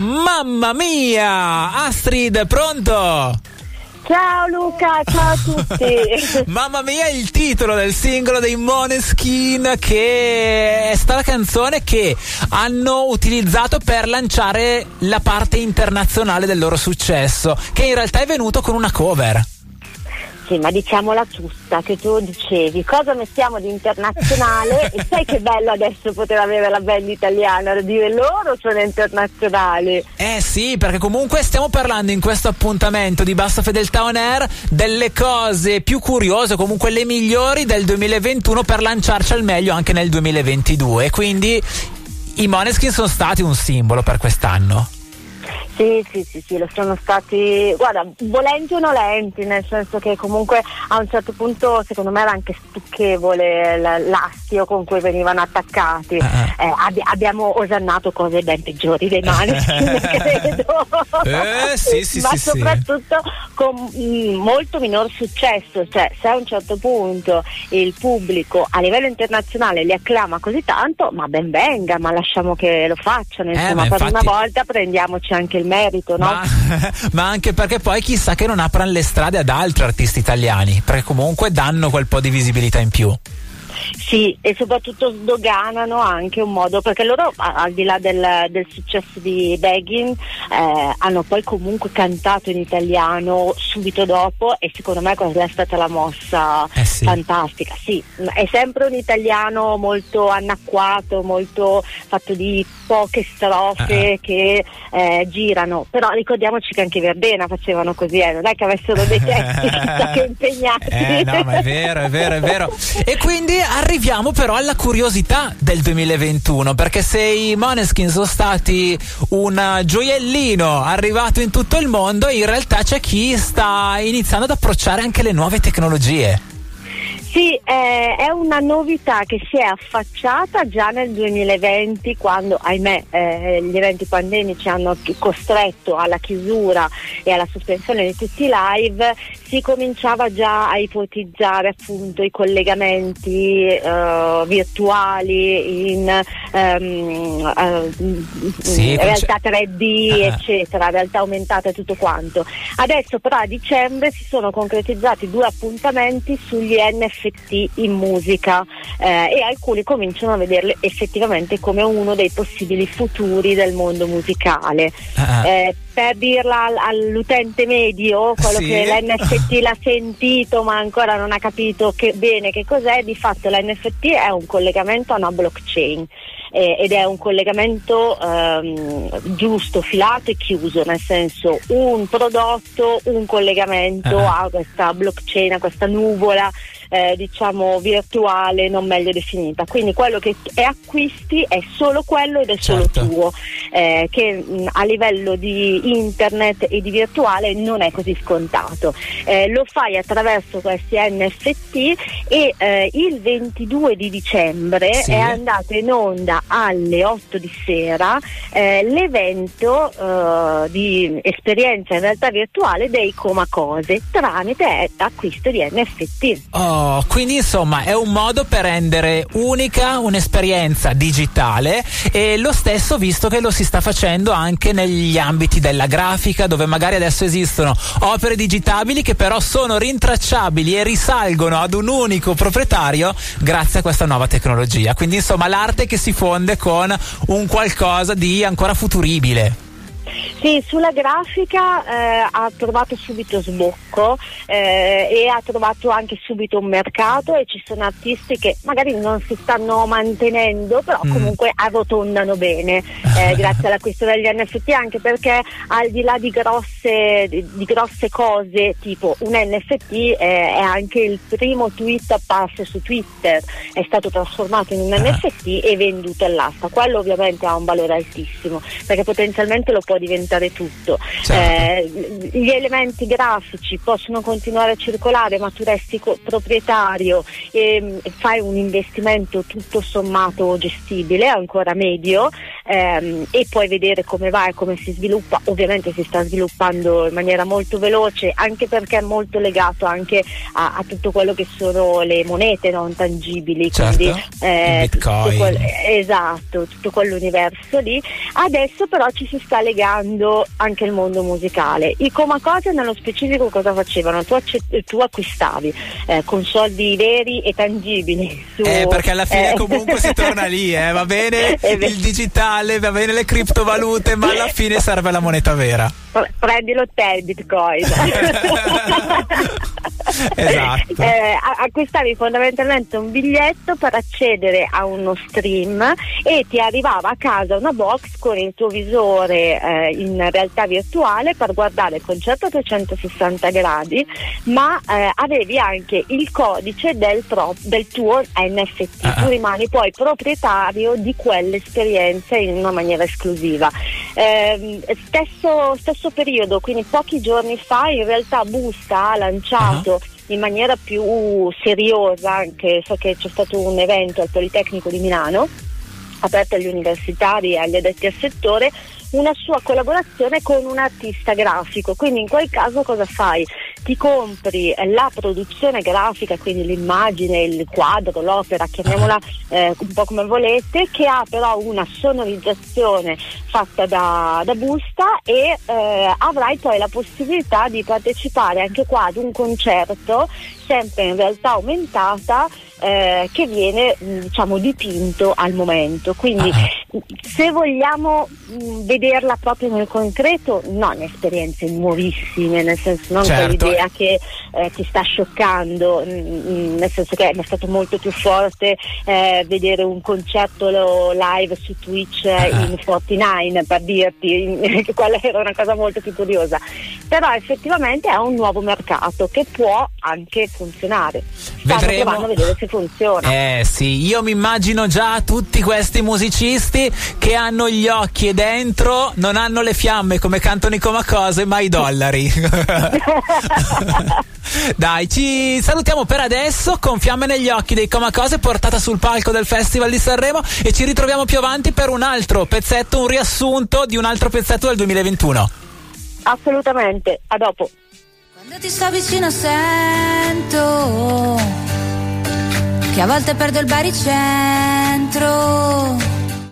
Mamma mia! Astrid, pronto? Ciao Luca, ciao a tutti. Mamma mia, il titolo del singolo dei Moneskin che è stata la canzone che hanno utilizzato per lanciare la parte internazionale del loro successo, che in realtà è venuto con una cover. Sì, ma diciamola tutta che tu dicevi cosa mettiamo di internazionale e sai che bello adesso poter avere la band italiana, dire loro sono internazionali. Eh sì, perché comunque stiamo parlando in questo appuntamento di Bassa Fedeltà On Air delle cose più curiose, comunque le migliori del 2021 per lanciarci al meglio anche nel 2022. Quindi i Moneskin sono stati un simbolo per quest'anno. Sì, sì, sì, sì, lo sono stati, guarda, volenti o nolenti, nel senso che comunque a un certo punto secondo me era anche stucchevole l'astio con cui venivano attaccati. Uh-huh. Eh, abbi- abbiamo osannato cose ben peggiori dei Maneskin, credo. Eh, sì, sì, Ma sì, soprattutto con mh, molto minor successo, cioè se a un certo punto il pubblico a livello internazionale li acclama così tanto, ma ben venga, ma lasciamo che lo facciano, insomma, eh, per infatti... una volta prendiamoci anche il merito, no? Ma, ma, anche perché poi chissà che non aprano le strade ad altri artisti italiani, perché comunque danno quel po' di visibilità in più. Sì, e soprattutto sdoganano anche un modo, perché loro al di là del, del successo di Beggin eh, hanno poi comunque cantato in italiano subito dopo e secondo me quella è stata la mossa eh sì. fantastica. Sì, è sempre un italiano molto annacquato, molto fatto di poche strofe uh-huh. che eh, girano, però ricordiamoci che anche Verdena facevano così, eh, non è che avessero dei testi che impegnati. Eh no, ma è vero, è vero, è vero. E quindi arriviamo però alla curiosità del 2021, perché se i Moneskin sono stati un gioiellino arrivato in tutto il mondo, in realtà c'è chi sta iniziando ad approcciare anche le nuove tecnologie. Sì, eh, è una novità che si è affacciata già nel 2020 quando, ahimè, eh, gli eventi pandemici hanno costretto alla chiusura e alla sospensione di tutti i live, si cominciava già a ipotizzare appunto i collegamenti eh, virtuali in um, sì, realtà 3D, ah. eccetera, realtà aumentata e tutto quanto. Adesso però a dicembre si sono concretizzati due appuntamenti sugli NFT in musica eh, e alcuni cominciano a vederle effettivamente come uno dei possibili futuri del mondo musicale. Uh-huh. Eh, per dirla all'utente medio, quello sì. che l'NFT l'ha sentito ma ancora non ha capito che, bene che cos'è, di fatto l'NFT è un collegamento a una blockchain eh, ed è un collegamento ehm, giusto, filato e chiuso, nel senso un prodotto, un collegamento uh-huh. a questa blockchain, a questa nuvola eh, diciamo virtuale non meglio definita. Quindi quello che è acquisti è solo quello ed è solo certo. tuo, eh, che mh, a livello di internet e di virtuale non è così scontato. Eh, lo fai attraverso questi NFT e eh, il 22 di dicembre sì. è andato in onda alle 8 di sera eh, l'evento eh, di esperienza in realtà virtuale dei Comacose tramite acquisto di NFT. Oh quindi insomma è un modo per rendere unica un'esperienza digitale e lo stesso visto che lo si sta facendo anche negli ambiti della grafica dove magari adesso esistono opere digitabili che però sono rintracciabili e risalgono ad un unico proprietario grazie a questa nuova tecnologia. Quindi insomma l'arte che si fonde con un qualcosa di ancora futuribile. Sì, sulla grafica eh, ha trovato subito sbocco eh, e ha trovato anche subito un mercato e ci sono artisti che magari non si stanno mantenendo, però mm. comunque arrotondano bene eh, grazie all'acquisto degli NFT, anche perché al di là di grosse, di, di grosse cose tipo un NFT eh, è anche il primo tweet apparso su Twitter, è stato trasformato in un ah. NFT e venduto all'asta. Quello ovviamente ha un valore altissimo perché potenzialmente lo può diventare tutto. Certo. Eh, gli elementi grafici possono continuare a circolare, ma tu resti co- proprietario e, e, fai un investimento tutto sommato gestibile, ancora medio, ehm, e poi vedere come va e come si sviluppa. Ovviamente si sta sviluppando in maniera molto veloce anche perché è molto legato anche a, a tutto quello che sono le monete non tangibili, certo. quindi eh, Bitcoin. Quel, esatto, tutto quell'universo lì. Adesso però ci si sta legando anche il mondo musicale. I Comacose nello specifico cosa facevano? Tu, accett- tu acquistavi eh, con soldi veri e tangibili. Su, eh, perché alla fine eh. comunque si torna lì, eh, va bene il digitale, va bene le criptovalute, ma alla fine serve la moneta vera. Prendilo te il bitcoin. esatto. Eh, acquistavi fondamentalmente un biglietto per accedere a uno stream e ti arrivava a casa una box con il tuo visore eh, in realtà virtuale per guardare il concerto a 360 gradi, ma eh, avevi anche il codice del, pro, del tuo NFT. Uh-huh. Tu rimani poi proprietario di quell'esperienza in una maniera esclusiva. Ehm, stesso, stesso periodo, quindi pochi giorni fa, in realtà Busta ha lanciato uh-huh in maniera più seriosa, anche so che c'è stato un evento al Politecnico di Milano aperto agli universitari e agli addetti al settore una sua collaborazione con un artista grafico. Quindi in quel caso cosa fai? Ti compri la produzione grafica, quindi l'immagine, il quadro, l'opera, chiamiamola eh, un po' come volete, che ha però una sonorizzazione fatta da, da busta e eh, avrai poi la possibilità di partecipare anche qua ad un concerto sempre in realtà aumentata eh, che viene diciamo dipinto al momento. Quindi ah. se vogliamo mh, vederla proprio nel concreto, non esperienze nuovissime, nel senso non certo. quell'idea che eh, ti sta scioccando, mh, nel senso che è stato molto più forte eh, vedere un concerto live su Twitch ah. in Fortnite per dirti, che quella era una cosa molto più curiosa. Però effettivamente è un nuovo mercato che può anche funzionare. Stanno Vedremo. provando a vedere se funziona. Eh sì, io mi immagino già tutti questi musicisti che hanno gli occhi dentro, non hanno le fiamme come cantano i comacose, ma i dollari. Dai, ci salutiamo per adesso con Fiamme negli occhi dei Comacose portata sul palco del Festival di Sanremo e ci ritroviamo più avanti per un altro pezzetto, un riassunto di un altro pezzetto del 2021. Assolutamente, a dopo. Quando ti sto vicino sento che a volte perdo il baricentro